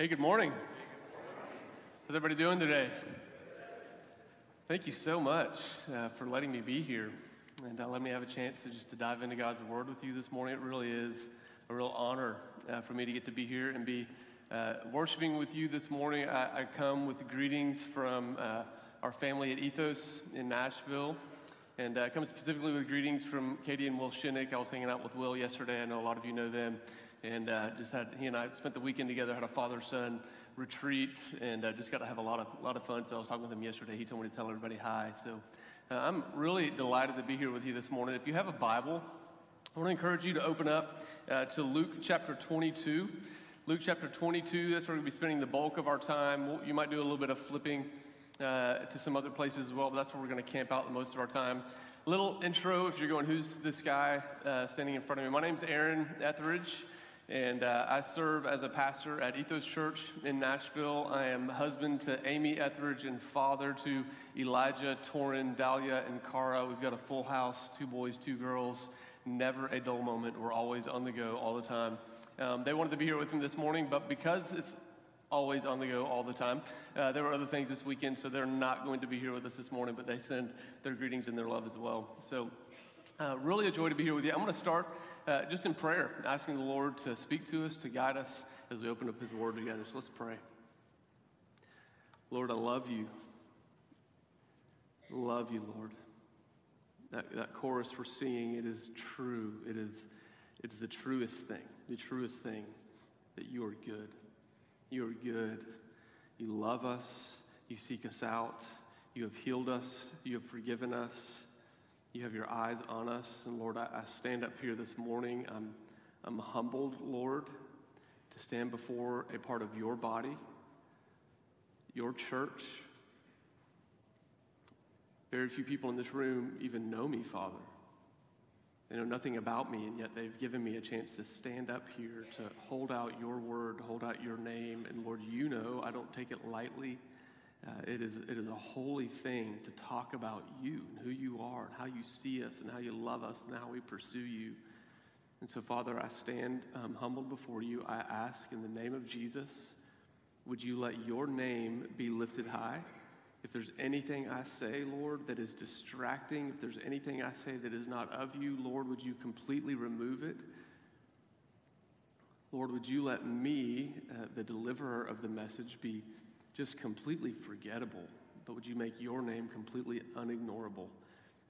Hey, good morning. How's everybody doing today? Thank you so much uh, for letting me be here and uh, let me have a chance to just to dive into God's Word with you this morning. It really is a real honor uh, for me to get to be here and be uh, worshiping with you this morning. I, I come with greetings from uh, our family at Ethos in Nashville. And uh, I come specifically with greetings from Katie and Will Shinnick. I was hanging out with Will yesterday. I know a lot of you know them and uh, just had he and I spent the weekend together, had a father son retreat, and uh, just got to have a lot of lot of fun. So I was talking with him yesterday. He told me to tell everybody hi. So uh, I'm really delighted to be here with you this morning. If you have a Bible, I want to encourage you to open up uh, to Luke chapter 22. Luke chapter 22. That's where to be spending the bulk of our time. We'll, you might do a little bit of flipping uh, to some other places as well, but that's where we're going to camp out the most of our time. Little intro if you're going, who's this guy uh, standing in front of me? My name's Aaron Etheridge. And uh, I serve as a pastor at Ethos Church in Nashville. I am husband to Amy Etheridge and father to Elijah, Torin, Dahlia, and Cara. We've got a full house two boys, two girls. Never a dull moment. We're always on the go all the time. Um, they wanted to be here with me this morning, but because it's always on the go all the time. Uh, there were other things this weekend, so they're not going to be here with us this morning, but they send their greetings and their love as well. So, uh, really a joy to be here with you. I'm going to start uh, just in prayer, asking the Lord to speak to us, to guide us as we open up His Word together. So let's pray. Lord, I love you. Love you, Lord. That, that chorus we're singing, it is true. It is, it's the truest thing, the truest thing that you are good. You are good. You love us. You seek us out. You have healed us. You have forgiven us. You have your eyes on us. And Lord, I, I stand up here this morning. I'm, I'm humbled, Lord, to stand before a part of your body, your church. Very few people in this room even know me, Father. They know nothing about me, and yet they've given me a chance to stand up here to hold out your word, hold out your name. And Lord, you know I don't take it lightly. Uh, it, is, it is a holy thing to talk about you and who you are and how you see us and how you love us and how we pursue you. And so, Father, I stand um, humbled before you. I ask in the name of Jesus, would you let your name be lifted high? If there's anything I say, Lord, that is distracting, if there's anything I say that is not of you, Lord, would you completely remove it? Lord, would you let me, uh, the deliverer of the message, be just completely forgettable, but would you make your name completely unignorable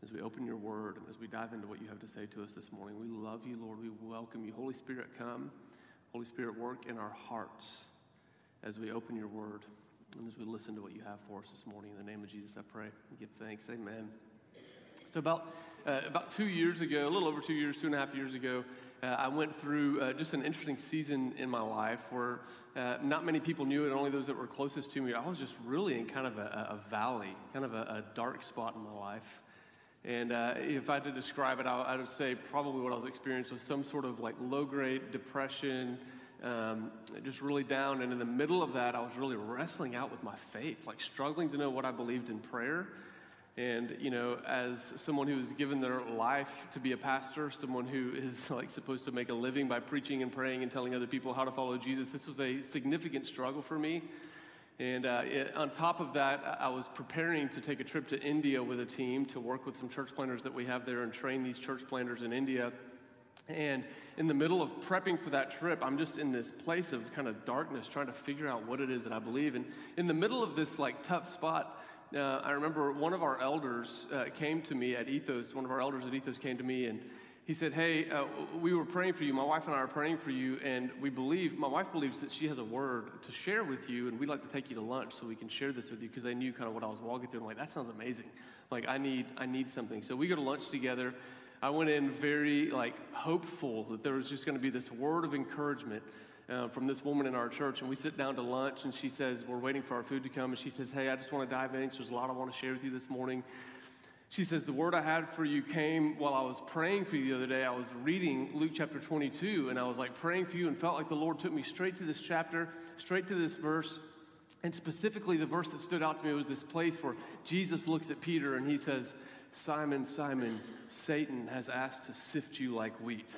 as we open your word and as we dive into what you have to say to us this morning? We love you, Lord. We welcome you. Holy Spirit, come. Holy Spirit, work in our hearts as we open your word and as we listen to what you have for us this morning. In the name of Jesus, I pray and give thanks. Amen. So, about, uh, about two years ago, a little over two years, two and a half years ago, uh, I went through uh, just an interesting season in my life where uh, not many people knew it, only those that were closest to me. I was just really in kind of a, a valley, kind of a, a, dark spot in my life. And uh, if I had to describe it, I, I, would say probably what I was experiencing was some sort of like low grade depression, um, just really down. And in the middle of that, I was really wrestling out with my faith, like struggling to know what I believed in prayer and, you know, as someone who has given their life to be a pastor, someone who is like supposed to make a living by preaching and praying and telling other people how to follow Jesus, this was a significant struggle for me. And uh, it, on top of that, I was preparing to take a trip to India with a team to work with some church planters that we have there and train these church planters in India. And in the middle of prepping for that trip, I'm just in this place of kind of darkness, trying to figure out what it is that I believe. And in the middle of this like tough spot, uh, I remember one of our elders uh, came to me at Ethos. One of our elders at Ethos came to me and he said, Hey, uh, we were praying for you. My wife and I are praying for you, and we believe, my wife believes that she has a word to share with you, and we'd like to take you to lunch so we can share this with you because they knew kind of what I was walking through. I'm like, That sounds amazing. Like, I need, I need something. So we go to lunch together. I went in very, like, hopeful that there was just going to be this word of encouragement uh, from this woman in our church, and we sit down to lunch, and she says, We're waiting for our food to come, and she says, Hey, I just want to dive in. There's a lot I want to share with you this morning. She says, The word I had for you came while I was praying for you the other day. I was reading Luke chapter 22, and I was like praying for you and felt like the Lord took me straight to this chapter, straight to this verse. And specifically, the verse that stood out to me was this place where Jesus looks at Peter and he says, Simon, Simon, Satan has asked to sift you like wheat.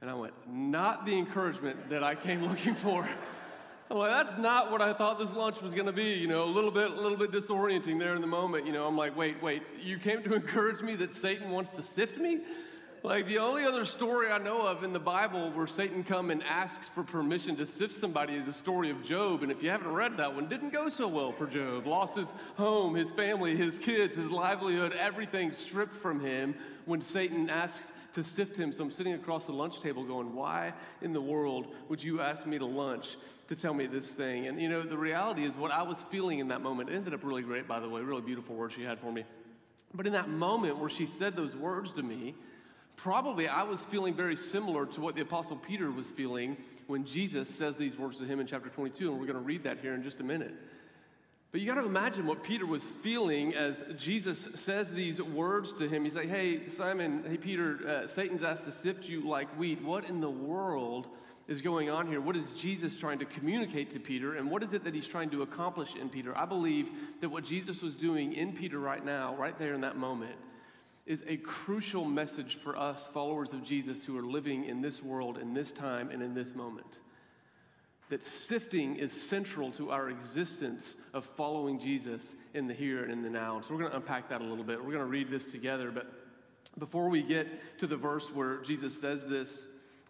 And I went, Not the encouragement that I came looking for. I'm like, that's not what I thought this lunch was going to be. You know, a little bit, a little bit disorienting there in the moment. You know, I'm like, wait, wait, you came to encourage me that Satan wants to sift me? Like the only other story I know of in the Bible where Satan come and asks for permission to sift somebody is the story of Job. And if you haven't read that one, didn't go so well for Job. Lost his home, his family, his kids, his livelihood, everything stripped from him when Satan asks to sift him. So I'm sitting across the lunch table going, why in the world would you ask me to lunch? to tell me this thing. And you know, the reality is what I was feeling in that moment ended up really great, by the way, really beautiful words she had for me. But in that moment where she said those words to me, probably I was feeling very similar to what the Apostle Peter was feeling when Jesus says these words to him in chapter 22. And we're going to read that here in just a minute. But you got to imagine what Peter was feeling as Jesus says these words to him. He's like, Hey, Simon, hey, Peter, uh, Satan's asked to sift you like wheat. What in the world is going on here? What is Jesus trying to communicate to Peter? And what is it that he's trying to accomplish in Peter? I believe that what Jesus was doing in Peter right now, right there in that moment, is a crucial message for us, followers of Jesus, who are living in this world, in this time, and in this moment. That sifting is central to our existence of following Jesus in the here and in the now. so we're going to unpack that a little bit. We're going to read this together. But before we get to the verse where Jesus says this,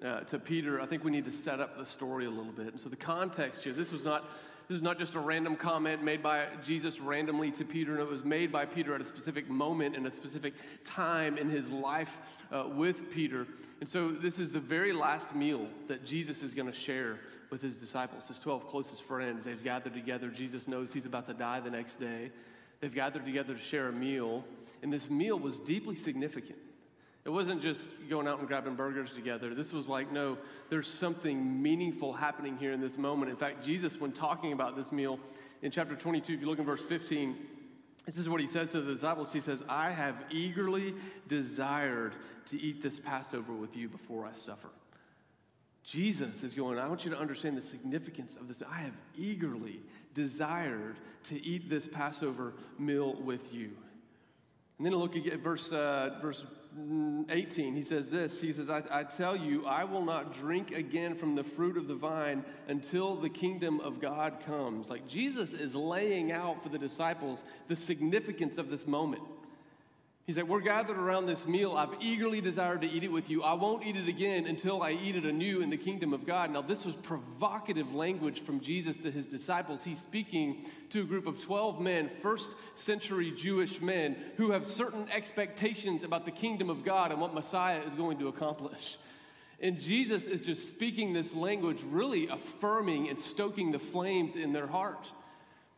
uh, to Peter, I think we need to set up the story a little bit. And so the context here, this was not this is not just a random comment made by Jesus randomly to Peter, and it was made by Peter at a specific moment in a specific time in his life uh, with Peter. And so this is the very last meal that Jesus is going to share with his disciples, his 12 closest friends. They've gathered together. Jesus knows he's about to die the next day. They've gathered together to share a meal, and this meal was deeply significant. It wasn't just going out and grabbing burgers together. This was like, no, there's something meaningful happening here in this moment. In fact, Jesus, when talking about this meal in chapter 22, if you look in verse 15, this is what he says to the disciples. He says, I have eagerly desired to eat this Passover with you before I suffer. Jesus is going, I want you to understand the significance of this. I have eagerly desired to eat this Passover meal with you. And then look at verse, uh, verse 18, he says this He says, I, I, tell you, I will not drink again from the fruit of the vine until the kingdom of God comes. Like Jesus is laying out for the disciples the significance of this moment. He's like, We're gathered around this meal. I've eagerly desired to eat it with you. I won't eat it again until I eat it anew in the kingdom of God. Now, this was provocative language from Jesus to his disciples. He's speaking to a group of 12 men, first century Jewish men, who have certain expectations about the kingdom of God and what Messiah is going to accomplish. And Jesus is just speaking this language, really affirming and stoking the flames in their heart.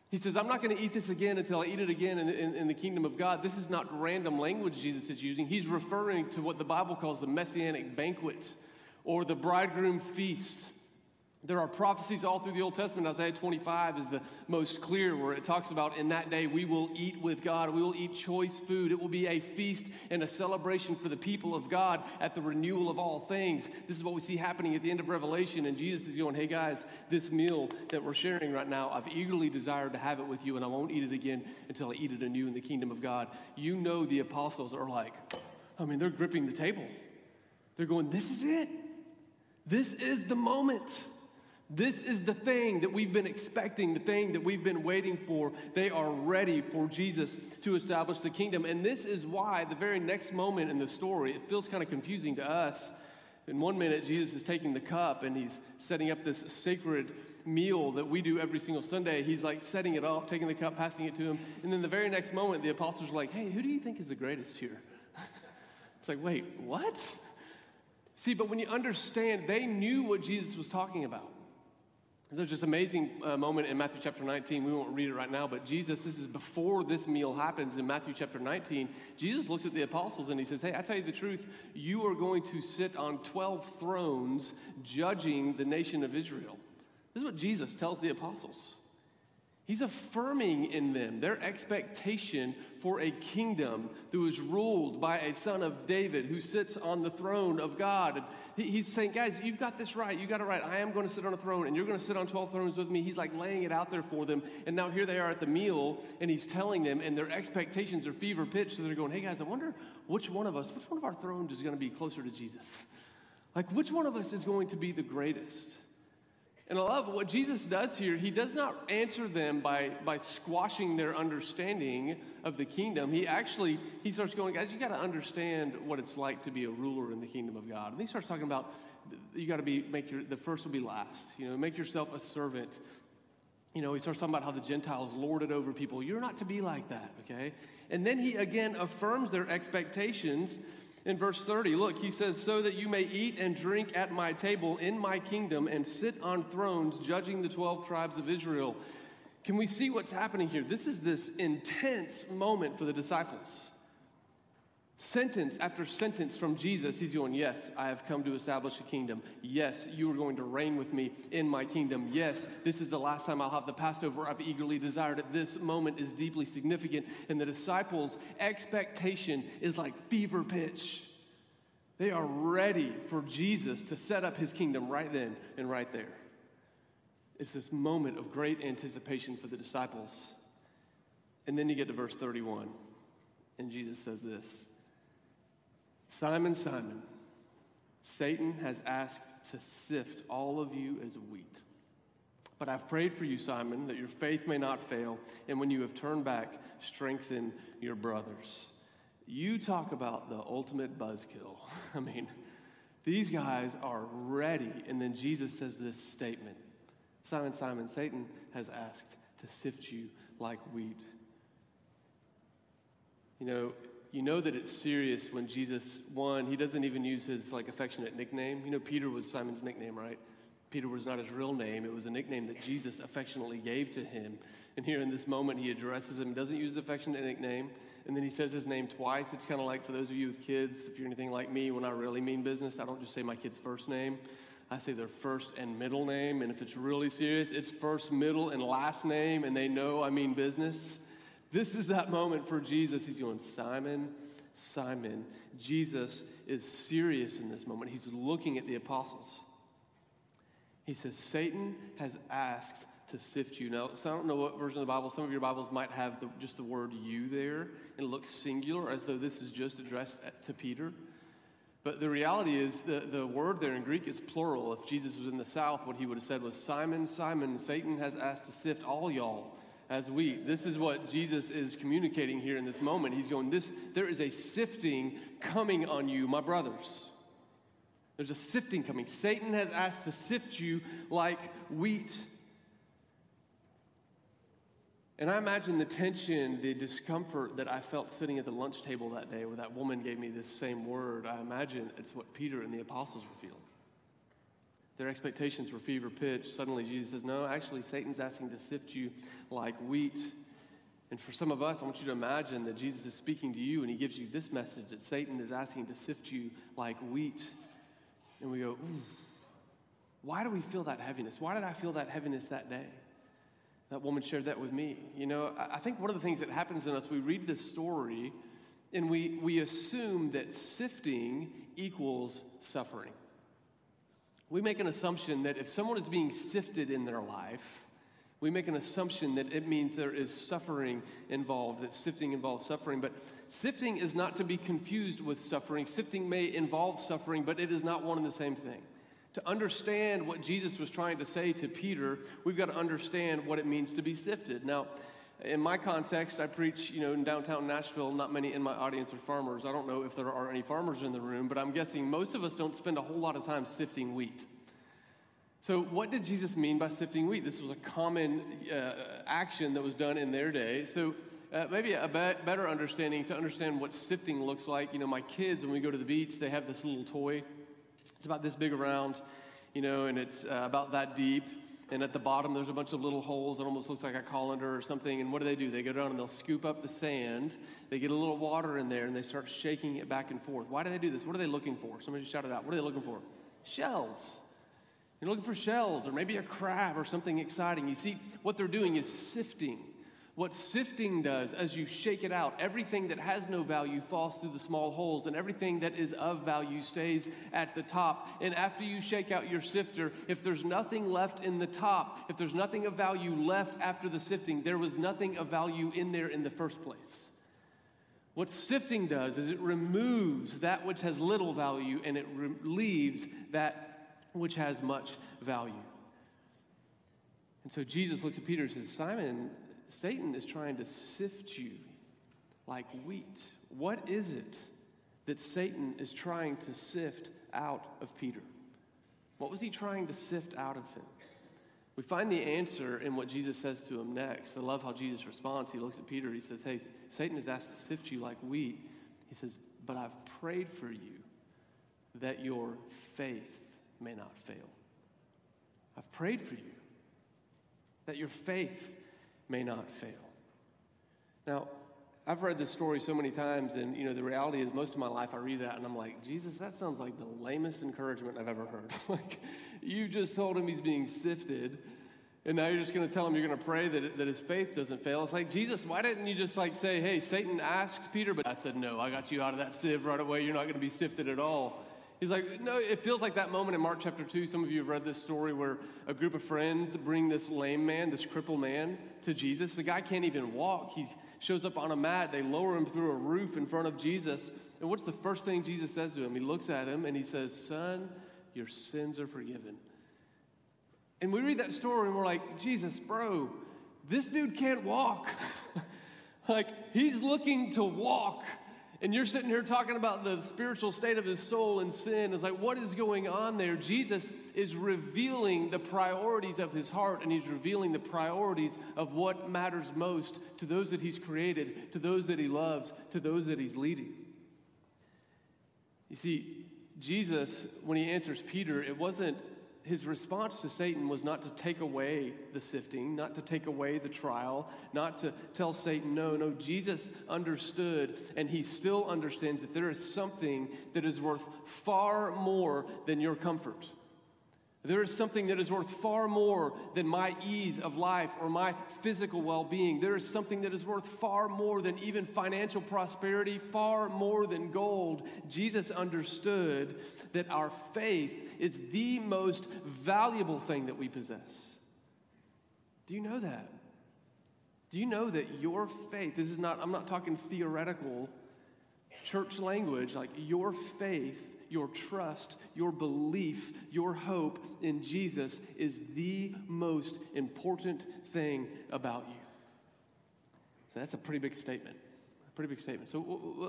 He says, I'm not going to eat this again until I eat it again in, in, in, the kingdom of God. This is not random language Jesus is using. He's referring to what the Bible calls the messianic banquet or the bridegroom feast. There are prophecies all through the Old Testament. Isaiah 25 is the most clear, where it talks about in that day we will eat with God. We will eat choice food. It will be a feast and a celebration for the people of God at the renewal of all things. This is what we see happening at the end of Revelation. And Jesus is going, Hey guys, this meal that we're sharing right now, I've eagerly desired to have it with you, and I won't eat it again until I eat it anew in the kingdom of God. You know, the apostles are like, I mean, they're gripping the table. They're going, This is it. This is the moment. This is the thing that we've been expecting, the thing that we've been waiting for. They are ready for Jesus to establish the kingdom. And this is why the very next moment in the story, it feels kind of confusing to us. In one minute, Jesus is taking the cup and he's setting up this sacred meal that we do every single Sunday. He's like setting it up, taking the cup, passing it to him. And then the very next moment, the apostles are like, hey, who do you think is the greatest here? it's like, wait, what? See, but when you understand, they knew what Jesus was talking about. There's this amazing uh, moment in Matthew chapter 19. We won't read it right now, but Jesus, this is before this meal happens in Matthew chapter 19. Jesus looks at the apostles and he says, Hey, I tell you the truth, you are going to sit on 12 thrones judging the nation of Israel. This is what Jesus tells the apostles. He's affirming in them their expectation for a kingdom that was ruled by a son of David who sits on the throne of God. He's saying, guys, you've got this right. You got it right. I am going to sit on a throne, and you're going to sit on 12 thrones with me. He's like laying it out there for them. And now here they are at the meal, and he's telling them, and their expectations are fever pitched. So they're going, hey, guys, I wonder which one of us, which one of our thrones is going to be closer to Jesus? Like, which one of us is going to be the greatest? And I love what Jesus does here. He does not answer them by, by squashing their understanding of the kingdom. He actually, he starts going, guys, you got to understand what it's like to be a ruler in the kingdom of God. And he starts talking about you got to be, make your, the first will be last. You know, make yourself a servant. You know, he starts talking about how the Gentiles lord it over people. You're not to be like that, okay? And then he again affirms their expectations in verse 30, look, he says, So that you may eat and drink at my table in my kingdom and sit on thrones judging the 12 tribes of Israel. Can we see what's happening here? This is this intense moment for the disciples. Sentence after sentence from Jesus, he's going, Yes, I have come to establish a kingdom. Yes, you are going to reign with me in my kingdom. Yes, this is the last time I'll have the Passover I've eagerly desired it. This moment is deeply significant. And the disciples' expectation is like fever pitch. They are ready for Jesus to set up his kingdom right then and right there. It's this moment of great anticipation for the disciples. And then you get to verse 31, and Jesus says this. Simon, Simon, Satan has asked to sift all of you as wheat. But I've prayed for you, Simon, that your faith may not fail, and when you have turned back, strengthen your brothers. You talk about the ultimate buzzkill. I mean, these guys are ready. And then Jesus says this statement Simon, Simon, Satan has asked to sift you like wheat. You know, you know that it's serious when Jesus, one, he doesn't even use his like affectionate nickname. You know, Peter was Simon's nickname, right? Peter was not his real name. It was a nickname that Jesus affectionately gave to him. And here in this moment, he addresses him, doesn't use the affectionate nickname, and then he says his name twice. It's kind of like for those of you with kids, if you're anything like me, when I really mean business, I don't just say my kid's first name. I say their first and middle name. And if it's really serious, it's first, middle, and last name, and they know I mean business. This is that moment for Jesus. He's going, Simon, Simon. Jesus is serious in this moment. He's looking at the apostles. He says, Satan has asked to sift you. Now, so I don't know what version of the Bible, some of your Bibles might have the, just the word you there, and it looks singular as though this is just addressed to Peter. But the reality is, the, the word there in Greek is plural. If Jesus was in the South, what he would have said was, Simon, Simon, Satan has asked to sift all y'all as wheat. This is what Jesus is communicating here in this moment. He's going, this, there is a sifting coming on you, my brothers. There's a sifting coming. Satan has asked to sift you like wheat. And I imagine the tension, the discomfort that I felt sitting at the lunch table that day where that woman gave me this same word. I imagine it's what Peter and the apostles were feeling. Their expectations were fever pitch. Suddenly, Jesus says, No, actually, Satan's asking to sift you like wheat. And for some of us, I want you to imagine that Jesus is speaking to you and he gives you this message that Satan is asking to sift you like wheat. And we go, why do we feel that heaviness? Why did I feel that heaviness that day? That woman shared that with me. You know, I think one of the things that happens in us, we read this story and we, we assume that sifting equals suffering we make an assumption that if someone is being sifted in their life, we make an assumption that it means there is suffering involved, that sifting involves suffering. But sifting is not to be confused with suffering. Sifting may involve suffering, but it is not one and the same thing. To understand what Jesus was trying to say to Peter, we've got to understand what it means to be sifted. Now, in my context, I preach, you know, in downtown Nashville. Not many in my audience are farmers. I don't know if there are any farmers in the room, but I'm guessing most of us don't spend a whole lot of time sifting wheat. So, what did Jesus mean by sifting wheat? This was a common uh, action that was done in their day. So, uh, maybe a be- better understanding to understand what sifting looks like. You know, my kids, when we go to the beach, they have this little toy. It's about this big around, you know, and it's uh, about that deep and at the bottom there's a bunch of little holes. It almost looks like a colander or something. And what do they do? They go down and they'll scoop up the sand. They get a little water in there and they start shaking it back and forth. Why do they do this? What are they looking for? Somebody shout it out. What are they looking for? Shells. You're looking for shells or maybe a crab or something exciting. You see, what they're doing is sifting. What sifting does, as you shake it out, everything that has no value falls through the small holes, and everything that is of value stays at the top. And after you shake out your sifter, if there's nothing left in the top, if there's nothing of value left after the sifting, there was nothing of value in there in the first place. What sifting does is it removes that which has little value and it re- leaves that which has much value. And so Jesus looks at Peter and says, Simon, Satan is trying to sift you like wheat. What is it that Satan is trying to sift out of Peter? What was he trying to sift out of him? We find the answer in what Jesus says to him next. I love how Jesus responds. He looks at Peter. He says, Hey, Satan has asked to sift you like wheat. He says, But I've prayed for you that your faith may not fail. I've prayed for you that your faith may not fail. Now, I've read this story so many times, and you know, the reality is most of my life I read that and I'm like, Jesus, that sounds like the lamest encouragement I've ever heard. like, you just told him he's being sifted, and now you're just going to tell him you're going to pray that, that his faith doesn't fail. It's like, Jesus, why didn't you just like say, hey, Satan asked Peter, but I said, no, I got you out of that sieve right away. You're not going to be sifted at all. He's like, no, it feels like that moment in Mark chapter 2. Some of you have read this story where a group of friends bring this lame man, this crippled man, to Jesus. The guy can't even walk. He shows up on a mat. They lower him through a roof in front of Jesus. And what's the first thing Jesus says to him? He looks at him and he says, Son, your sins are forgiven. And we read that story and we're like, Jesus, bro, this dude can't walk. like, he's looking to walk. And you're sitting here talking about the spiritual state of his soul and sin. It's like, what is going on there? Jesus is revealing the priorities of his heart, and he's revealing the priorities of what matters most to those that he's created, to those that he loves, to those that he's leading. You see, Jesus, when he answers Peter, it wasn't his response to Satan was not to take away the sifting, not to take away the trial, not to tell Satan, no, no. Jesus understood, and he still understands that there is something that is worth far more than your comfort. There is something that is worth far more than my ease of life or my physical well being. There is something that is worth far more than even financial prosperity, far more than gold. Jesus understood that our faith is the most valuable thing that we possess. Do you know that? Do you know that your faith, this is not, I'm not talking theoretical church language, like your faith your trust, your belief, your hope in Jesus is the most important thing about you. So that's a pretty big statement. A pretty big statement. So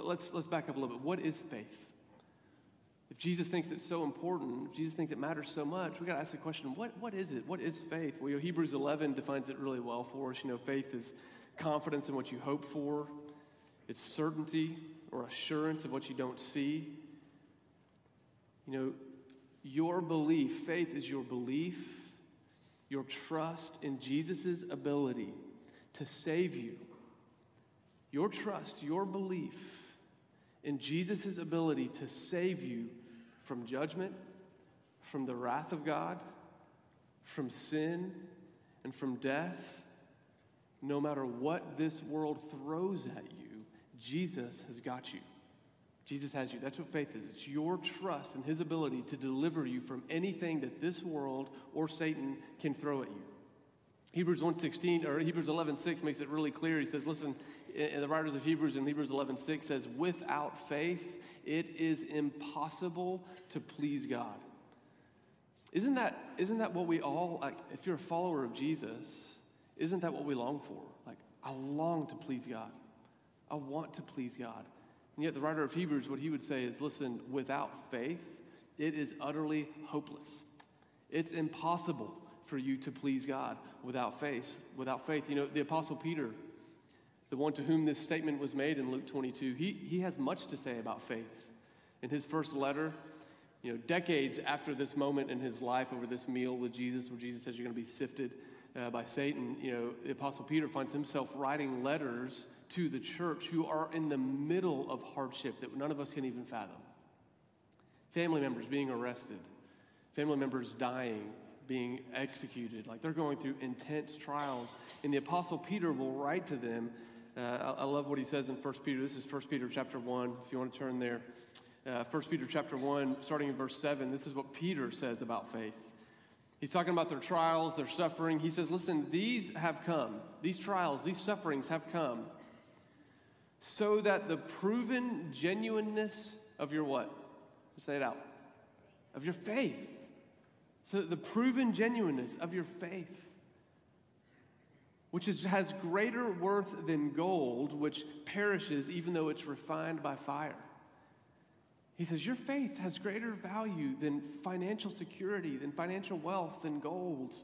let's, let's back up a little bit. What is faith? Jesus thinks it's so important, Jesus thinks it matters so much, we got to ask the question what, what is it? What is faith? Well, you know, Hebrews 11 defines it really well for us. You know, faith is confidence in what you hope for, it's certainty or assurance of what you don't see. You know, your belief, faith is your belief, your trust in Jesus' ability to save you. Your trust, your belief in Jesus' ability to save you from judgment, from the wrath of God, from sin, and from death. No matter what this world throws at you, Jesus has got you. Jesus has you. That's what faith is. It's your trust in his ability to deliver you from anything that this world or Satan can throw at you. Hebrews 1:16 or Hebrews 11:6 makes it really clear. He says, listen, Uh, the writers of Hebrews in Hebrews 11:6 says, without faith, it is impossible to please God. Isn't that, isn't that what we all, like, if you're a follower of Jesus, isn't that what we long for? Like, I long to please God. I want to please God. And yet, the writer of Hebrews, what he would say is listen, without faith, it is utterly hopeless. It's impossible for you to please God without faith. Without faith, you know, the Apostle Peter, the one to whom this statement was made in Luke 22, he, he has much to say about faith. In his first letter, you know, decades after this moment in his life over this meal with Jesus, where Jesus says you're going to be sifted uh, by Satan, you know, the Apostle Peter finds himself writing letters to the church who are in the middle of hardship that none of us can even fathom. Family members being arrested, family members dying, being executed. Like they're going through intense trials. And the Apostle Peter will write to them. Uh, I, I, love what he says in 1 Peter. This is 1 Peter chapter 1, if you want to turn there. Uh, 1 Peter chapter 1, starting in verse 7, this is what Peter says about faith. He's talking about their trials, their suffering. He says, Listen, these have come. These trials, these sufferings have come so that the proven genuineness of your what? Say it out. Of your faith. So the proven genuineness of your faith. Which is, has greater worth than gold, which perishes even though it's refined by fire. He says, Your faith has greater value than financial security, than financial wealth, than gold.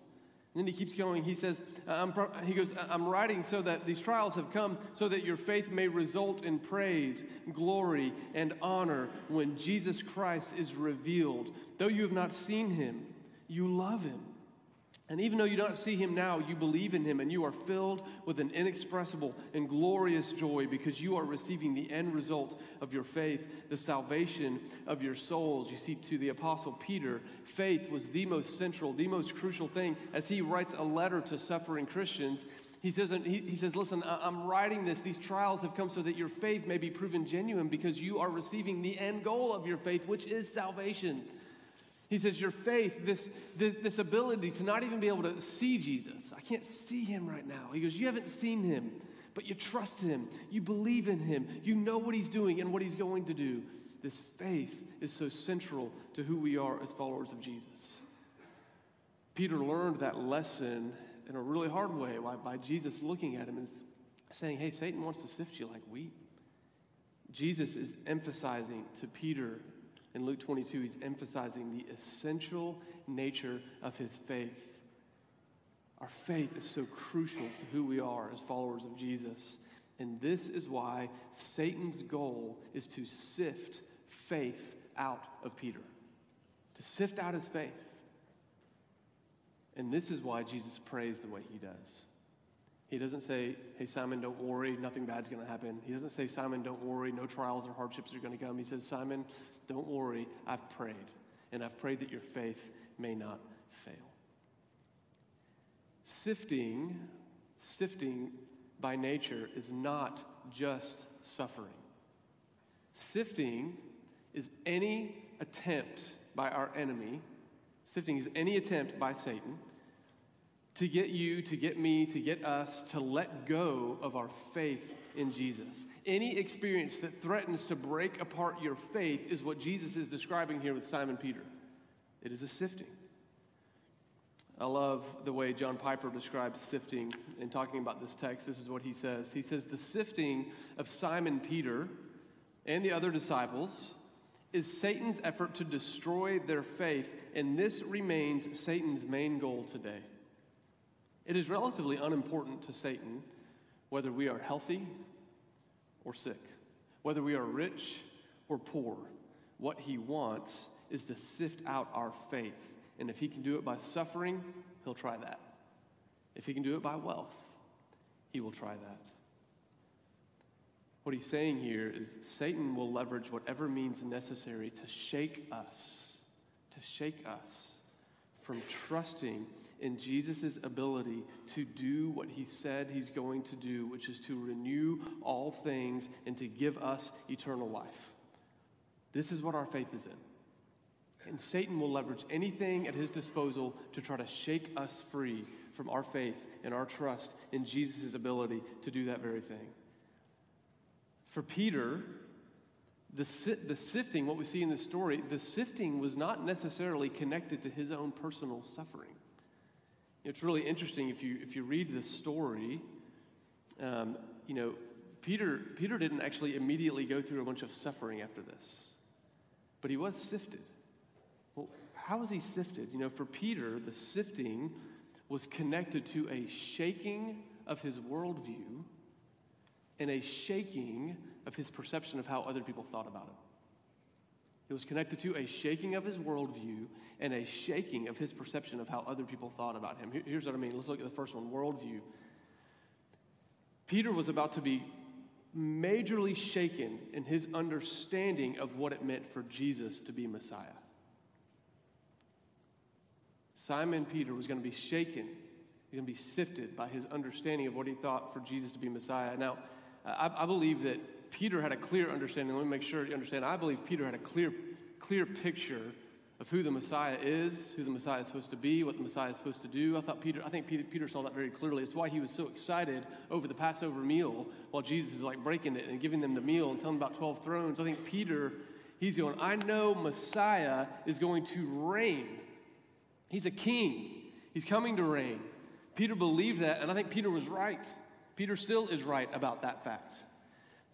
And then he keeps going. He says, uh, I'm, he goes, uh, I'm writing so that these trials have come so that your faith may result in praise, glory, and honor when Jesus Christ is revealed. Though you have not seen him, you love him. And even though you don't see him now, you believe in him and you are filled with an inexpressible and glorious joy because you are receiving the end result of your faith, the salvation of your souls. You see, to the Apostle Peter, faith was the most central, the most crucial thing. As he writes a letter to suffering Christians, he says, he, he says, Listen, I'm writing this. These trials have come so that your faith may be proven genuine because you are receiving the end goal of your faith, which is salvation. He says, Your faith, this, this, this, ability to not even be able to see Jesus. I can't see him right now. He goes, You haven't seen him, but you trust him. You believe in him. You know what he's doing and what he's going to do. This faith is so central to who we are as followers of Jesus. Peter learned that lesson in a really hard way by Jesus looking at him and saying, Hey, Satan wants to sift you like wheat. Jesus is emphasizing to Peter in Luke 22, he's emphasizing the essential nature of his faith. Our faith is so crucial to who we are as followers of Jesus. And this is why Satan's goal is to sift faith out of Peter, to sift out his faith. And this is why Jesus prays the way he does. He doesn't say, Hey, Simon, don't worry, nothing bad's going to happen. He doesn't say, Simon, don't worry, no trials or hardships are going to come. He says, Simon, don't worry, I've prayed, and I've prayed that your faith may not fail. Sifting, sifting by nature is not just suffering. Sifting is any attempt by our enemy, sifting is any attempt by Satan to get you, to get me, to get us to let go of our faith in Jesus. Any experience that threatens to break apart your faith is what Jesus is describing here with Simon Peter. It is a sifting. I love the way John Piper describes sifting in talking about this text. This is what he says. He says, The sifting of Simon Peter and the other disciples is Satan's effort to destroy their faith, and this remains Satan's main goal today. It is relatively unimportant to Satan whether we are healthy or sick, whether we are rich or poor. What he wants is to sift out our faith. And if he can do it by suffering, he'll try that. If he can do it by wealth, he will try that. What he's saying here is Satan will leverage whatever means necessary to shake us, to shake us from trusting in Jesus' ability to do what he said he's going to do, which is to renew all things and to give us eternal life. This is what our faith is in. And Satan will leverage anything at his disposal to try to shake us free from our faith and our trust in Jesus' ability to do that very thing. For Peter, the, the sifting, what we see in this story, the sifting was not necessarily connected to his own personal suffering. It's really interesting if you, if you read the story, um, you know, Peter, Peter didn't actually immediately go through a bunch of suffering after this, but he was sifted. Well, how was he sifted? You know, for Peter, the sifting was connected to a shaking of his worldview and a shaking of his perception of how other people thought about him. It was connected to a shaking of his worldview and a shaking of his perception of how other people thought about him. Here's what I mean. Let's look at the first one worldview. Peter was about to be majorly shaken in his understanding of what it meant for Jesus to be Messiah. Simon Peter was going to be shaken. He's going to be sifted by his understanding of what he thought for Jesus to be Messiah. Now, I, I believe that Peter had a clear understanding. Let me make sure you understand. I believe Peter had a clear, clear picture of who the Messiah is, who the Messiah is supposed to be, what the Messiah is supposed to do. I thought Peter, I think Peter, Peter saw that very clearly. It's why he was so excited over the Passover meal while Jesus is like breaking it and giving them the meal and telling them about 12 thrones. I think Peter, he's going, I know Messiah is going to reign. He's a king. He's coming to reign. Peter believed that, and I think Peter was right. Peter still is right about that fact.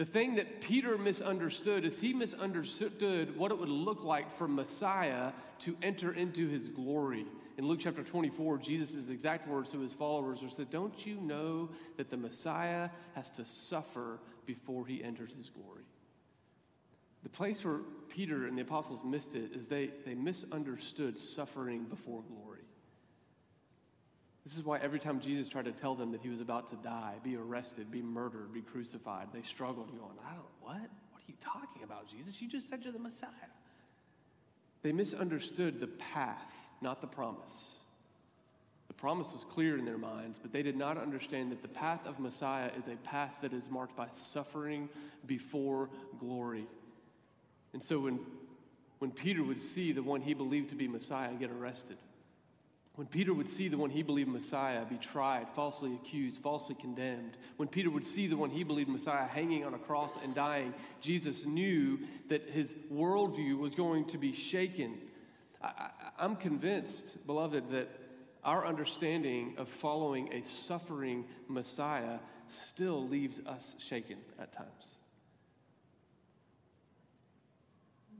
The thing that Peter misunderstood is he misunderstood what it would look like for Messiah to enter into his glory. In Luke chapter 24, Jesus' exact words to his followers are said, Don't you know that the Messiah has to suffer before he enters his glory? The place where Peter and the apostles missed it is they, they misunderstood suffering before glory. This is why every time Jesus tried to tell them that he was about to die, be arrested, be murdered, be crucified, they struggled, going, I don't, what? What are you talking about, Jesus? You just said you're the Messiah. They misunderstood the path, not the promise. The promise was clear in their minds, but they did not understand that the path of Messiah is a path that is marked by suffering before glory. And so when, when Peter would see the one he believed to be Messiah get arrested, when Peter would see the one he believed Messiah be tried, falsely accused, falsely condemned, when Peter would see the one he believed Messiah hanging on a cross and dying, Jesus knew that his worldview was going to be shaken. I, am convinced, beloved, that our understanding of following a suffering Messiah still leaves us shaken at times.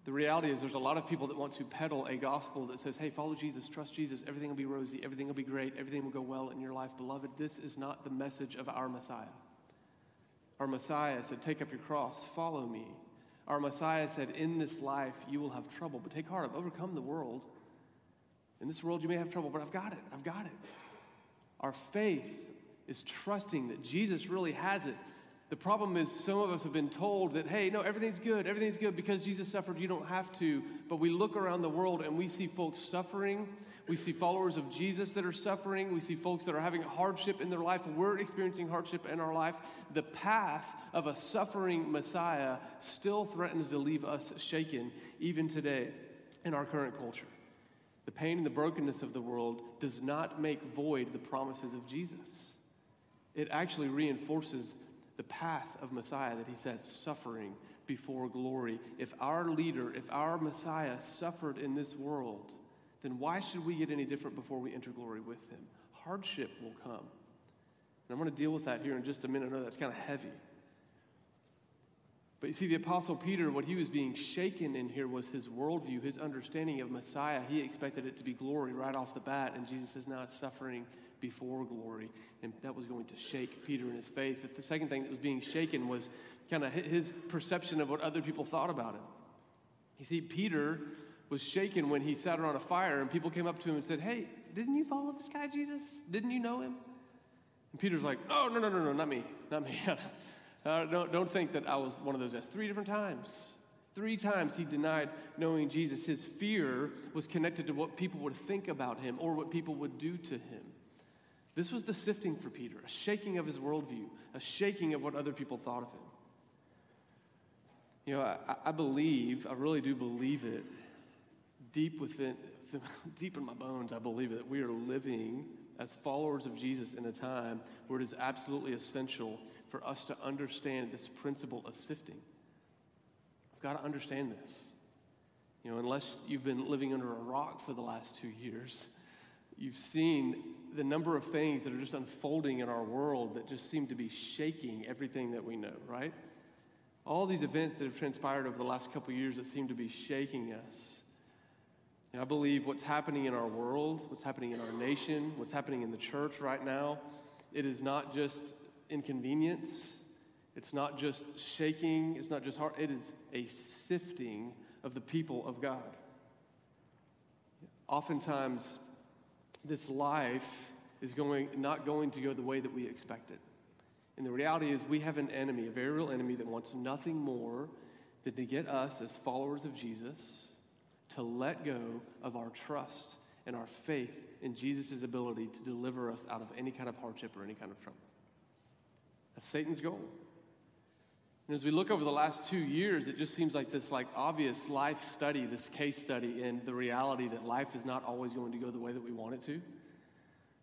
The reality is, there's a lot of people that want to peddle a gospel that says, hey, follow Jesus, trust Jesus, everything will be rosy, everything will be great, everything will go well in your life. Beloved, this is not the message of our Messiah. Our Messiah said, take up your cross, follow me. Our Messiah said, in this life you will have trouble, but take heart, I've overcome the world. In this world you may have trouble, but I've got it, I've got it. Our faith is trusting that Jesus really has it the problem is, some of us have been told that, hey, no, everything's good. Everything's good because Jesus suffered. You don't have to. But we look around the world and we see folks suffering. We see followers of Jesus that are suffering. We see folks that are having hardship in their life. We're experiencing hardship in our life. The path of a suffering Messiah still threatens to leave us shaken, even today in our current culture. The pain and the brokenness of the world does not make void the promises of Jesus. It actually reinforces the path of Messiah that he said, suffering before glory. If our leader, if our Messiah suffered in this world, then why should we get any different before we enter glory with him? Hardship will come. And I'm going to deal with that here in just a minute. I know that's kind of heavy. But you see, the Apostle Peter, what he was being shaken in here was his worldview, his understanding of Messiah. He expected it to be glory right off the bat, and Jesus says, now it's suffering before glory. And that was going to shake Peter in his faith. But the second thing that was being shaken was kind of his perception of what other people thought about him. You see, Peter was shaken when he sat around a fire and people came up to him and said, Hey, didn't you follow this guy, Jesus? Didn't you know him? And Peter's like, Oh, no, no, no, no, not me, not me. uh, don't, don't think that I was one of those guys. Three different times. Three times he denied knowing Jesus. His fear was connected to what people would think about him or what people would do to him. This was the sifting for Peter, a shaking of his worldview, a shaking of what other people thought of him. You know, I, I believe, I really do believe it, deep within, deep in my bones, I believe that we are living as followers of Jesus in a time where it is absolutely essential for us to understand this principle of sifting. I've got to understand this. You know, unless you've been living under a rock for the last two years, you've seen the number of things that are just unfolding in our world that just seem to be shaking everything that we know, right? All these events that have transpired over the last couple years that seem to be shaking us. And I believe what's happening in our world, what's happening in our nation, what's happening in the church right now, it is not just inconvenience. It's not just shaking. It's not just hard. It is a sifting of the people of God. Oftentimes, this life is going, not going to go the way that we expect it. And the reality is, we have an enemy, a very real enemy, that wants nothing more than to get us, as followers of Jesus, to let go of our trust and our faith in Jesus' ability to deliver us out of any kind of hardship or any kind of trouble. That's Satan's goal. And as we look over the last two years, it just seems like this like obvious life study, this case study, and the reality that life is not always going to go the way that we want it to.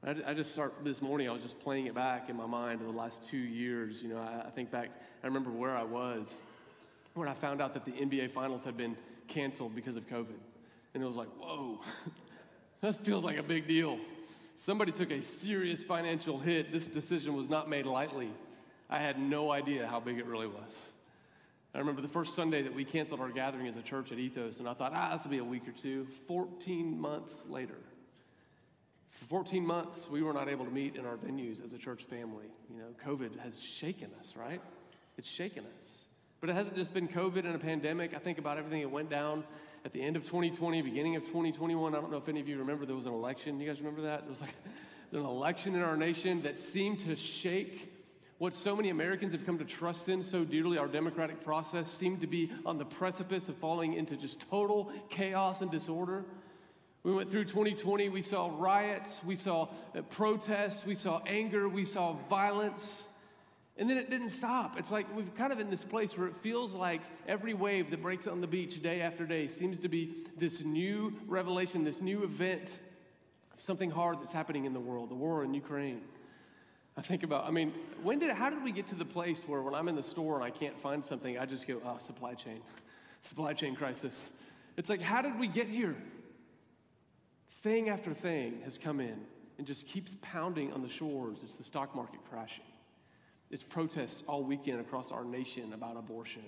I, I just start this morning. I was just playing it back in my mind of the last two years. You know, I, I think back. I remember where I was when I found out that the NBA Finals had been canceled because of COVID, and it was like, whoa, that feels like a big deal Somebody took a serious financial hit. This decision was not made lightly. I had no idea how big it really was. I remember the first Sunday that we canceled our gathering as a church at Ethos, and I thought, ah, this will be a week or two. 14 months later, for 14 months, we were not able to meet in our venues as a church family. You know, COVID has shaken us, right? It's shaken us. But it hasn't just been COVID and a pandemic. I think about everything that went down at the end of 2020, beginning of 2021. I don't know if any of you remember there was an election. You guys remember that? It was like an election in our nation that seemed to shake what so many Americans have come to trust in so dearly, our democratic process, seemed to be on the precipice of falling into just total chaos and disorder. We went through 2020, we saw riots, we saw uh, protests, we saw anger, we saw violence. And then it didn't stop. It's like we've kind of in this place where it feels like every wave that breaks on the beach day after day seems to be this new revelation, this new event, something hard that's happening in the world, the war in Ukraine. I think about, I mean, when did, how did we get to the place where when I'm in the store and I can't find something, I just go, oh, supply chain, supply chain crisis. It's like, how did we get here? Thing after thing has come in and just keeps pounding on the shores. It's the stock market crashing. It's protests all weekend across our nation about abortion.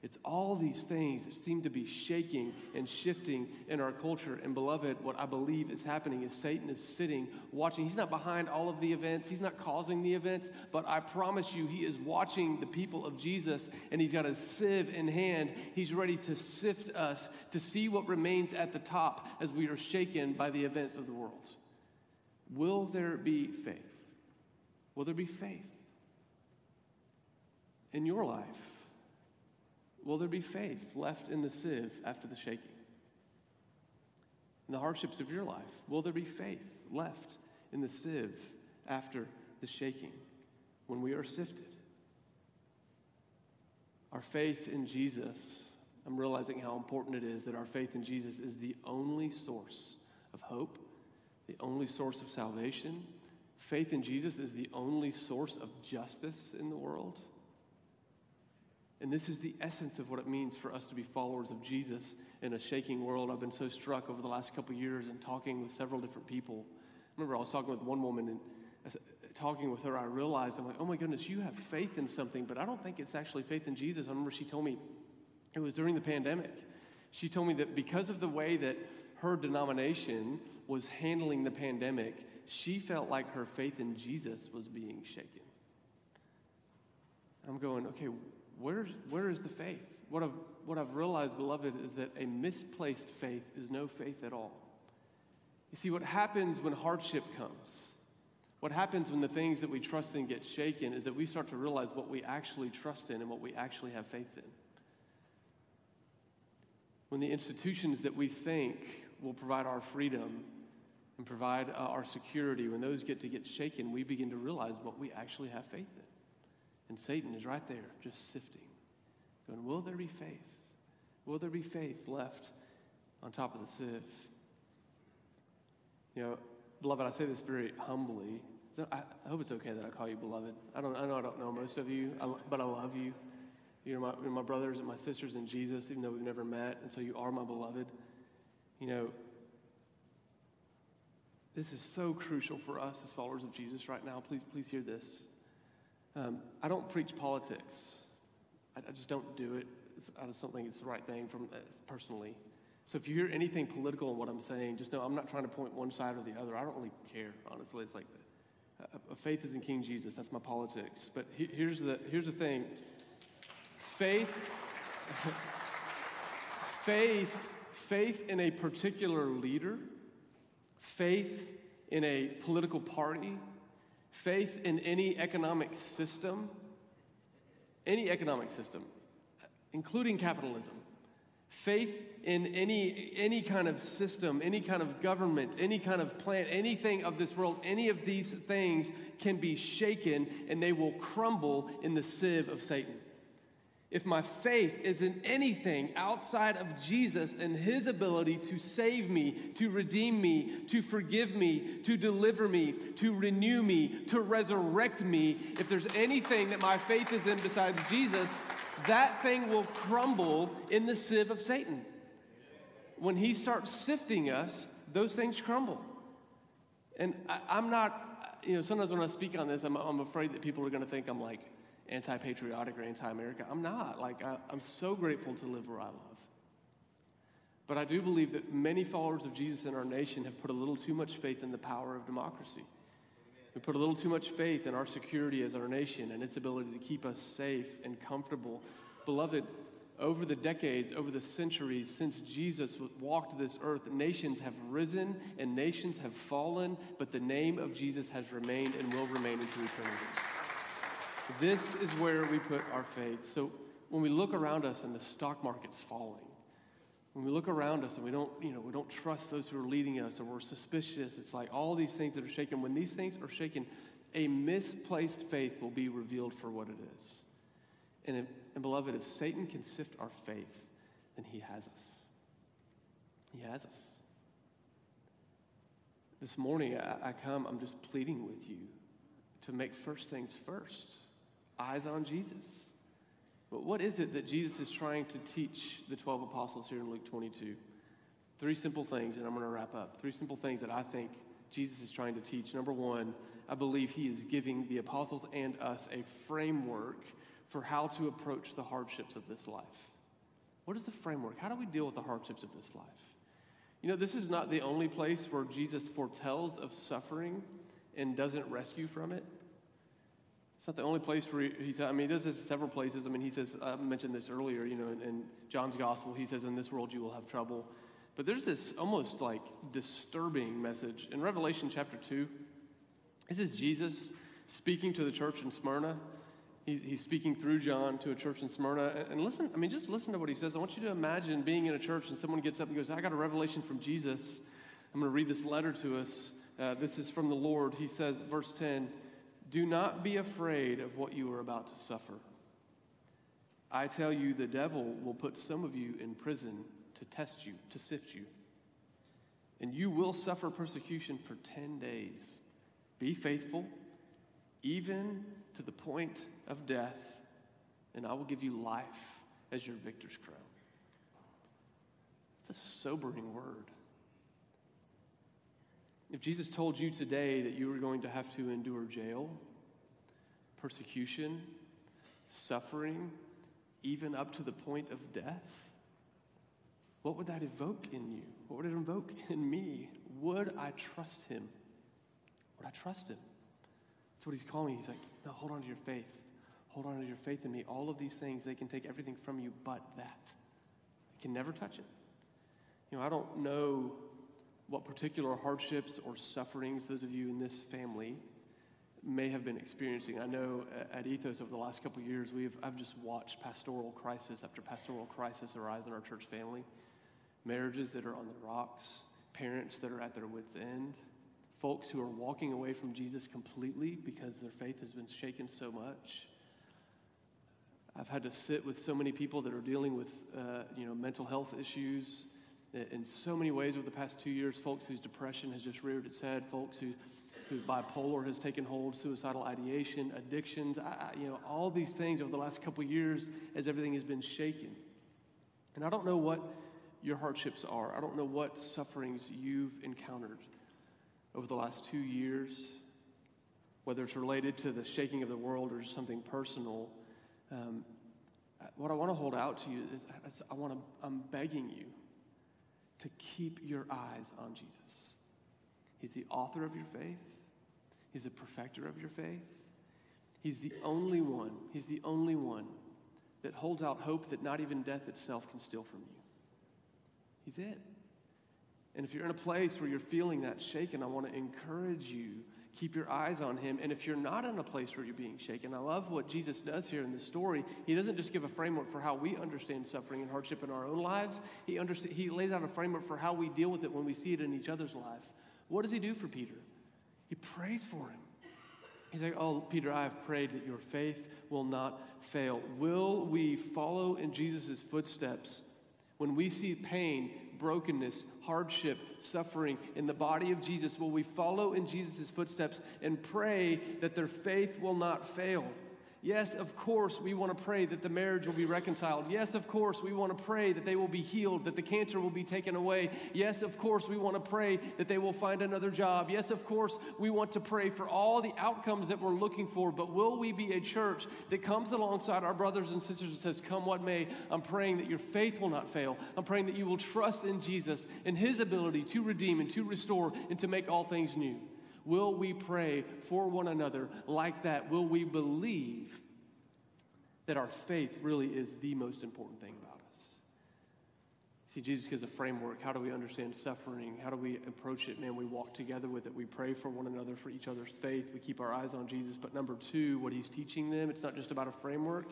It's all these things that seem to be shaking and shifting in our culture. And, beloved, what I believe is happening is Satan is sitting, watching. He's not behind all of the events, he's not causing the events, but I promise you, he is watching the people of Jesus and he's got a sieve in hand. He's ready to sift us to see what remains at the top as we are shaken by the events of the world. Will there be faith? Will there be faith in your life? Will there be faith left in the sieve after the shaking? In the hardships of your life, will there be faith left in the sieve after the shaking when we are sifted? Our faith in Jesus, I'm realizing how important it is that our faith in Jesus is the only source of hope, the only source of salvation. Faith in Jesus is the only source of justice in the world. And this is the essence of what it means for us to be followers of Jesus in a shaking world. I've been so struck over the last couple years and talking with several different people. I remember I was talking with one woman and talking with her, I realized, I'm like, oh my goodness, you have faith in something, but I don't think it's actually faith in Jesus. I remember she told me it was during the pandemic. She told me that because of the way that her denomination was handling the pandemic, she felt like her faith in Jesus was being shaken. I'm going, okay, where's, where is the faith? What I've, what I've realized, beloved, is that a misplaced faith is no faith at all. You see, what happens when hardship comes, what happens when the things that we trust in get shaken, is that we start to realize what we actually trust in and what we actually have faith in. When the institutions that we think will provide our freedom and provide uh, our security, when those get to get shaken, we begin to realize what we actually have faith in. And Satan is right there, just sifting, going, Will there be faith? Will there be faith left on top of the sieve? You know, beloved, I say this very humbly. I hope it's okay that I call you beloved. I, don't, I know I don't know most of you, but I love you. You're my, you're my brothers and my sisters in Jesus, even though we've never met, and so you are my beloved. You know, this is so crucial for us as followers of Jesus right now. Please, please hear this. Um, I don't preach politics. I, I, just don't do it. It's, I just don't think it's the right thing from uh, personally. So if you hear anything political in what I'm saying, just know I'm not trying to point one side or the other. I don't really care, honestly. It's like uh, faith is in King Jesus. That's my politics. But he, here's the here's the thing. Faith, faith, faith in a particular leader, faith in a political party, faith in any economic system, any economic system, including capitalism, faith in any, any kind of system, any kind of government, any kind of plan, anything of this world, any of these things can be shaken and they will crumble in the sieve of Satan if my faith is in anything outside of Jesus and his ability to save me, to redeem me, to forgive me, to deliver me, to renew me, to resurrect me, if there's anything that my faith is in besides Jesus, that thing will crumble in the sieve of Satan. When he starts sifting us, those things crumble. And I, am not, you know, sometimes when I speak on this, I'm, I'm afraid that people are going to think I'm like anti patriotic or anti America. I'm not. Like, I, I'm so grateful to live where I love. But I do believe that many followers of Jesus in our nation have put a little too much faith in the power of democracy. We put a little too much faith in our security as our nation and its ability to keep us safe and comfortable. Beloved, over the decades, over the centuries, since Jesus walked this earth, nations have risen and nations have fallen, but the name of Jesus has remained and will remain into eternity. This is where we put our faith. So when we look around us and the stock market's falling, when we look around us and we don't, you know, we don't trust those who are leading us or we're suspicious, it's like all these things that are shaken. When these things are shaken, a misplaced faith will be revealed for what it is. And, if, and beloved, if Satan can sift our faith, then he has us. He has us. This morning, I, I come, I'm just pleading with you to make first things first. Eyes on Jesus. But what is it that Jesus is trying to teach the 12 apostles here in Luke 22? Three simple things, and I'm going to wrap up. Three simple things that I think Jesus is trying to teach. Number one, I believe he is giving the apostles and us a framework for how to approach the hardships of this life. What is the framework? How do we deal with the hardships of this life? You know, this is not the only place where Jesus foretells of suffering and doesn't rescue from it. Not the only place where he, he I mean, he does this several places. I mean, he says, I mentioned this earlier, you know, in, in John's gospel, he says, in this world you will have trouble. But there's this almost like disturbing message. In Revelation chapter 2, this is Jesus speaking to the church in Smyrna. He, he's speaking through John to a church in Smyrna. And listen, I mean, just listen to what he says. I want you to imagine being in a church and someone gets up and goes, I got a revelation from Jesus. I'm going to read this letter to us. Uh, this is from the Lord. He says, verse 10 Do not be afraid of what you are about to suffer. I tell you, the devil will put some of you in prison to test you, to sift you. And you will suffer persecution for 10 days. Be faithful, even to the point of death, and I will give you life as your victor's crown. It's a sobering word. If Jesus told you today that you were going to have to endure jail, persecution, suffering, even up to the point of death, what would that evoke in you? What would it evoke in me? Would I trust him? Would I trust him? That's what he's calling. He's like, no, hold on to your faith. Hold on to your faith in me. All of these things, they can take everything from you but that. They can never touch it. You know, I don't know what particular hardships or sufferings those of you in this family may have been experiencing. I know at Ethos over the last couple years, we've I've just watched pastoral crisis after pastoral crisis arise in our church family. Marriages that are on the rocks, parents that are at their wits' end, folks who are walking away from Jesus completely because their faith has been shaken so much. I've had to sit with so many people that are dealing with, uh, you know, mental health issues in so many ways over the past two years. Folks whose depression has just reared its head. Folks who, bipolar has taken hold, suicidal ideation, addictions. I, you know, all these things over the last couple years as everything has been shaken. And I don't know what your hardships are. I don't know what sufferings you've encountered over the last two years, whether it's related to the shaking of the world or something personal. Um, what I want to hold out to you is I want to, I'm begging you to keep your eyes on Jesus. He's the author of your faith. He's the perfecter of your faith. He's the only one, he's the only one that holds out hope that not even death itself can steal from you. He's it. And if you're in a place where you're feeling that shaken, I want to encourage you keep your eyes on him. And if you're not in a place where you're being shaken, I love what Jesus does here in this story. He doesn't just give a framework for how we understand suffering and hardship in our own lives, he, understand, he lays out a framework for how we deal with it when we see it in each other's life. What does he do for Peter? He prays for him. He's like, Oh, Peter, I have prayed that your faith will not fail. Will we follow in Jesus' footsteps when we see pain, brokenness, hardship, suffering in the body of Jesus, will we follow in Jesus' footsteps and pray that their faith will not fail? Yes, of course, we want to pray that the marriage will be reconciled. Yes, of course, we want to pray that they will be healed, that the cancer will be taken away. Yes, of course, we want to pray that they will find another job. Yes, of course, we want to pray for all the outcomes that we're looking for. But will we be a church that comes alongside our brothers and sisters and says, Come what may, I'm praying that your faith will not fail. I'm praying that you will trust in Jesus and his ability to redeem and to restore and to make all things new. Will we pray for one another like that? Will we believe that our faith really is the most important thing about us? See, Jesus gives a framework. How do we understand suffering? How do we approach it? Man, we walk together with it. We pray for one another, for each other's faith. We keep our eyes on Jesus. But number two, what he's teaching them, it's not just about a framework,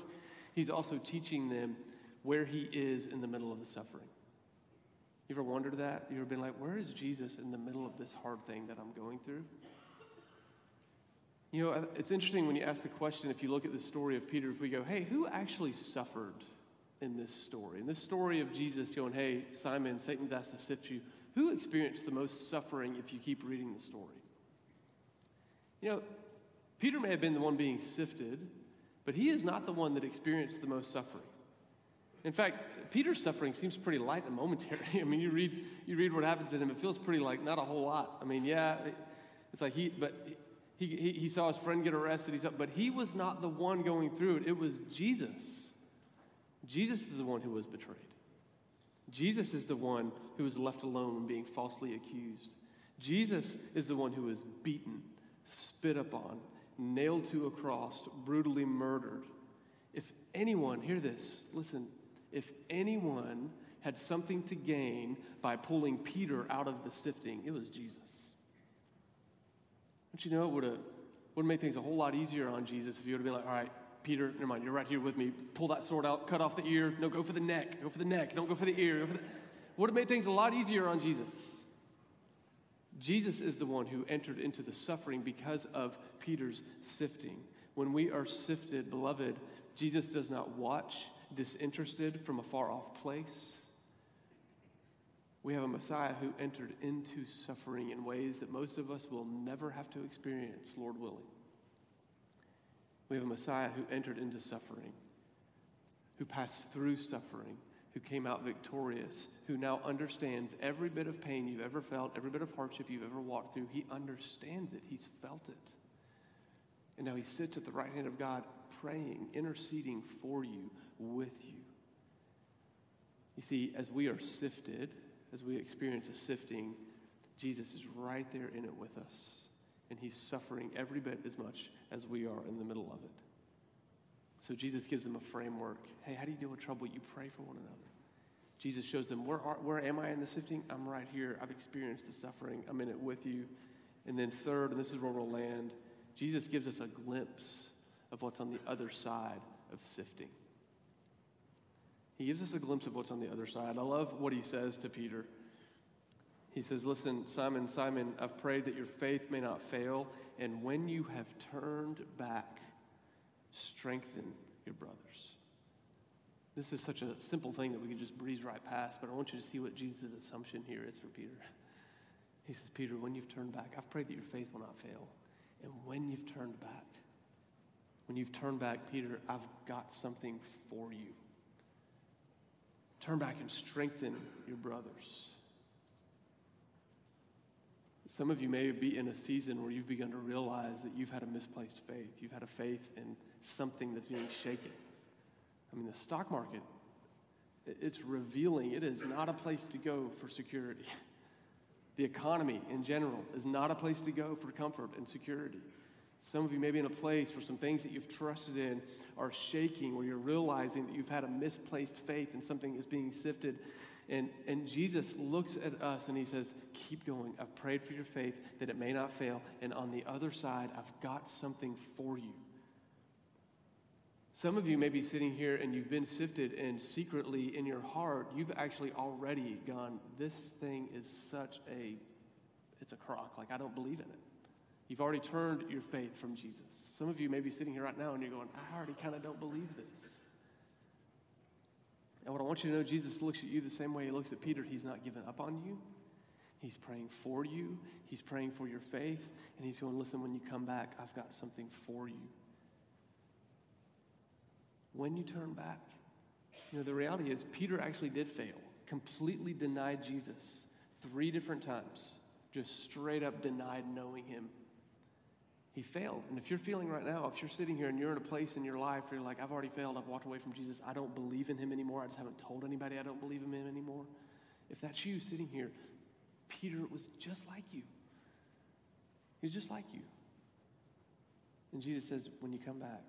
he's also teaching them where he is in the middle of the suffering. You ever wondered that? You ever been like, where is Jesus in the middle of this hard thing that I'm going through? You know, it's interesting when you ask the question, if you look at the story of Peter, if we go, hey, who actually suffered in this story? In this story of Jesus going, hey, Simon, Satan's asked to sift you, who experienced the most suffering if you keep reading the story? You know, Peter may have been the one being sifted, but he is not the one that experienced the most suffering. In fact, Peter's suffering seems pretty light and momentary. I mean, you read, you read what happens to him, it feels pretty like not a whole lot. I mean, yeah, it's like he, but he, he, he saw his friend get arrested, he's up, but he was not the one going through it. It was Jesus. Jesus is the one who was betrayed. Jesus is the one who was left alone being falsely accused. Jesus is the one who was beaten, spit upon, nailed to a cross, brutally murdered. If anyone, hear this, listen, if anyone had something to gain by pulling Peter out of the sifting, it was Jesus. Don't you know it would have would have made things a whole lot easier on Jesus if you would have been like, all right, Peter, never mind, you're right here with me. Pull that sword out, cut off the ear. No, go for the neck. Go for the neck. Don't go for the ear. Would have made things a lot easier on Jesus. Jesus is the one who entered into the suffering because of Peter's sifting. When we are sifted, beloved, Jesus does not watch disinterested from a far off place. We have a Messiah who entered into suffering in ways that most of us will never have to experience, Lord willing. We have a Messiah who entered into suffering, who passed through suffering, who came out victorious, who now understands every bit of pain you've ever felt, every bit of hardship you've ever walked through. He understands it, he's felt it. And now he sits at the right hand of God, praying, interceding for you, with you. You see, as we are sifted, as we experience a sifting, Jesus is right there in it with us. And he's suffering every bit as much as we are in the middle of it. So Jesus gives them a framework. Hey, how do you deal with trouble? You pray for one another. Jesus shows them, where, are, where am I in the sifting? I'm right here. I've experienced the suffering. I'm in it with you. And then, third, and this is where we'll land, Jesus gives us a glimpse of what's on the other side of sifting. He gives us a glimpse of what's on the other side. I love what he says to Peter. He says, Listen, Simon, Simon, I've prayed that your faith may not fail, and when you have turned back, strengthen your brothers. This is such a simple thing that we could just breeze right past, but I want you to see what Jesus' assumption here is for Peter. He says, Peter, when you've turned back, I've prayed that your faith will not fail. And when you've turned back, when you've turned back, Peter, I've got something for you. Turn back and strengthen your brothers. Some of you may be in a season where you've begun to realize that you've had a misplaced faith. You've had a faith in something that's being shaken. I mean, the stock market, it's revealing it is not a place to go for security. The economy in general is not a place to go for comfort and security. Some of you may be in a place where some things that you've trusted in are shaking, where you're realizing that you've had a misplaced faith and something is being sifted. And, and Jesus looks at us and he says, Keep going. I've prayed for your faith that it may not fail. And on the other side, I've got something for you. Some of you may be sitting here and you've been sifted, and secretly in your heart, you've actually already gone, This thing is such a, it's a crock. Like, I don't believe in it. You've already turned your faith from Jesus. Some of you may be sitting here right now and you're going, I already kind of don't believe this. And what I want you to know, Jesus looks at you the same way he looks at Peter. He's not given up on you. He's praying for you. He's praying for your faith. And he's going, listen, when you come back, I've got something for you. when you turn back. You know, the reality is, Peter actually did fail, completely denied Jesus three different times, just straight up denied knowing him. He failed. And if you're feeling right now, if you're sitting here and you're in a place in your life where you're like, I've already failed, I've walked away from Jesus, I don't believe in him anymore, I just haven't told anybody I don't believe in him anymore. If that's you sitting here, Peter was just like you. He's just like you. And Jesus says, when you come back,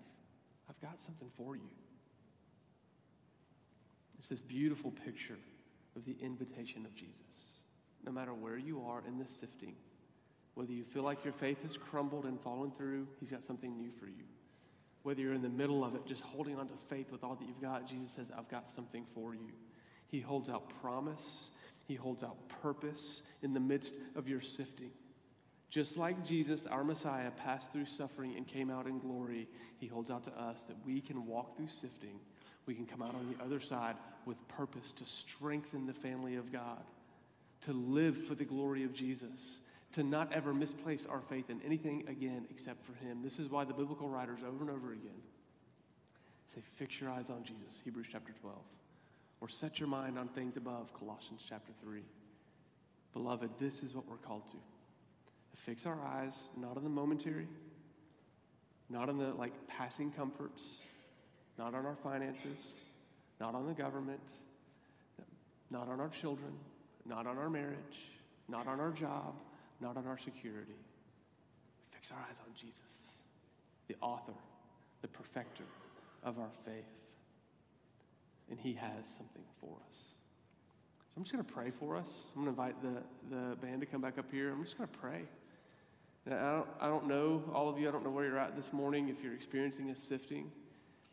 I've got something for you. It's this beautiful picture of the invitation of Jesus. No matter where you are in this sifting, whether you feel like your faith has crumbled and fallen through, He's got something new for you. Whether you're in the middle of it, just holding on to faith with all that you've got, Jesus says, I've got something for you. He holds out promise, He holds out purpose in the midst of your sifting. Just like Jesus, our Messiah, passed through suffering and came out in glory, He holds out to us that we can walk through sifting. We can come out on the other side with purpose to strengthen the family of God, to live for the glory of Jesus, to not ever misplace our faith in anything again except for Him. This is why the biblical writers over and over again say, Fix your eyes on Jesus, Hebrews chapter 12, or set your mind on things above, Colossians chapter 3. Beloved, this is what we're called to fix our eyes not on the momentary, not on the like passing comforts, not on our finances, not on the government, not on our children, not on our marriage, not on our job, not on our security. Fix our eyes on Jesus, the author, the perfecter of our faith. And he has something for us. So I'm just going to pray for us. I'm going to invite the, the band to come back up here. I'm just going to pray. I don't, I don't know, all of you, I don't know where you're at this morning, if you're experiencing a sifting.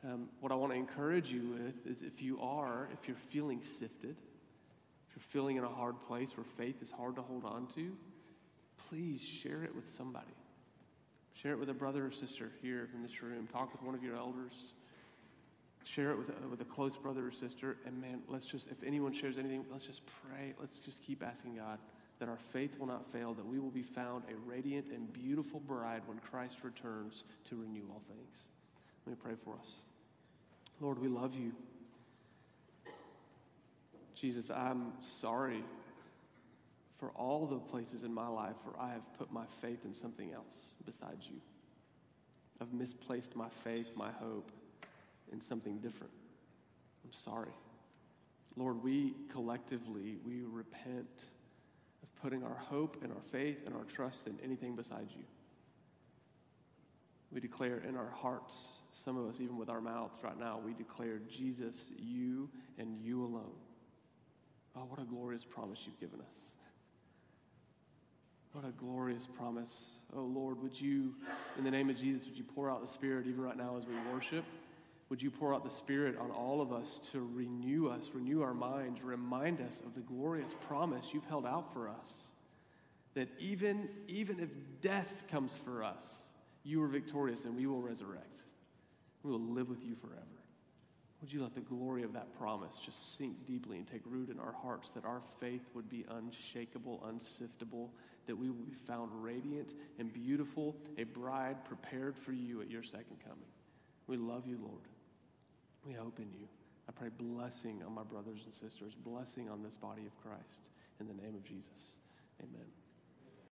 Um, what I want to encourage you with is if you are, if you're feeling sifted, if you're feeling in a hard place where faith is hard to hold on to, please share it with somebody. Share it with a brother or sister here in this room. Talk with one of your elders. Share it with a, with a close brother or sister. And man, let's just, if anyone shares anything, let's just pray. Let's just keep asking God that our faith will not fail, that we will be found a radiant and beautiful bride when Christ returns to renew all things. Let me pray for us. Lord, we love you. Jesus, I'm sorry for all the places in my life where I have put my faith in something else besides you. I've misplaced my faith, my hope in something different. I'm sorry. Lord, we collectively, we repent of putting our hope and our faith and our trust in anything besides you. We declare in our hearts, some of us, even with our mouths right now, we declare Jesus, you and you alone. Oh, what a glorious promise you've given us. What a glorious promise. Oh, Lord, would you, in the name of Jesus, would you pour out the Spirit even right now as we worship? Would you pour out the Spirit on all of us to renew us, renew our minds, remind us of the glorious promise you've held out for us? That even, even if death comes for us, you are victorious and we will resurrect. We will live with you forever. Would you let the glory of that promise just sink deeply and take root in our hearts, that our faith would be unshakable, unsiftable, that we will be found radiant and beautiful, a bride prepared for you at your second coming? We love you, Lord. We hope in you. I pray blessing on my brothers and sisters, blessing on this body of Christ. In the name of Jesus, amen.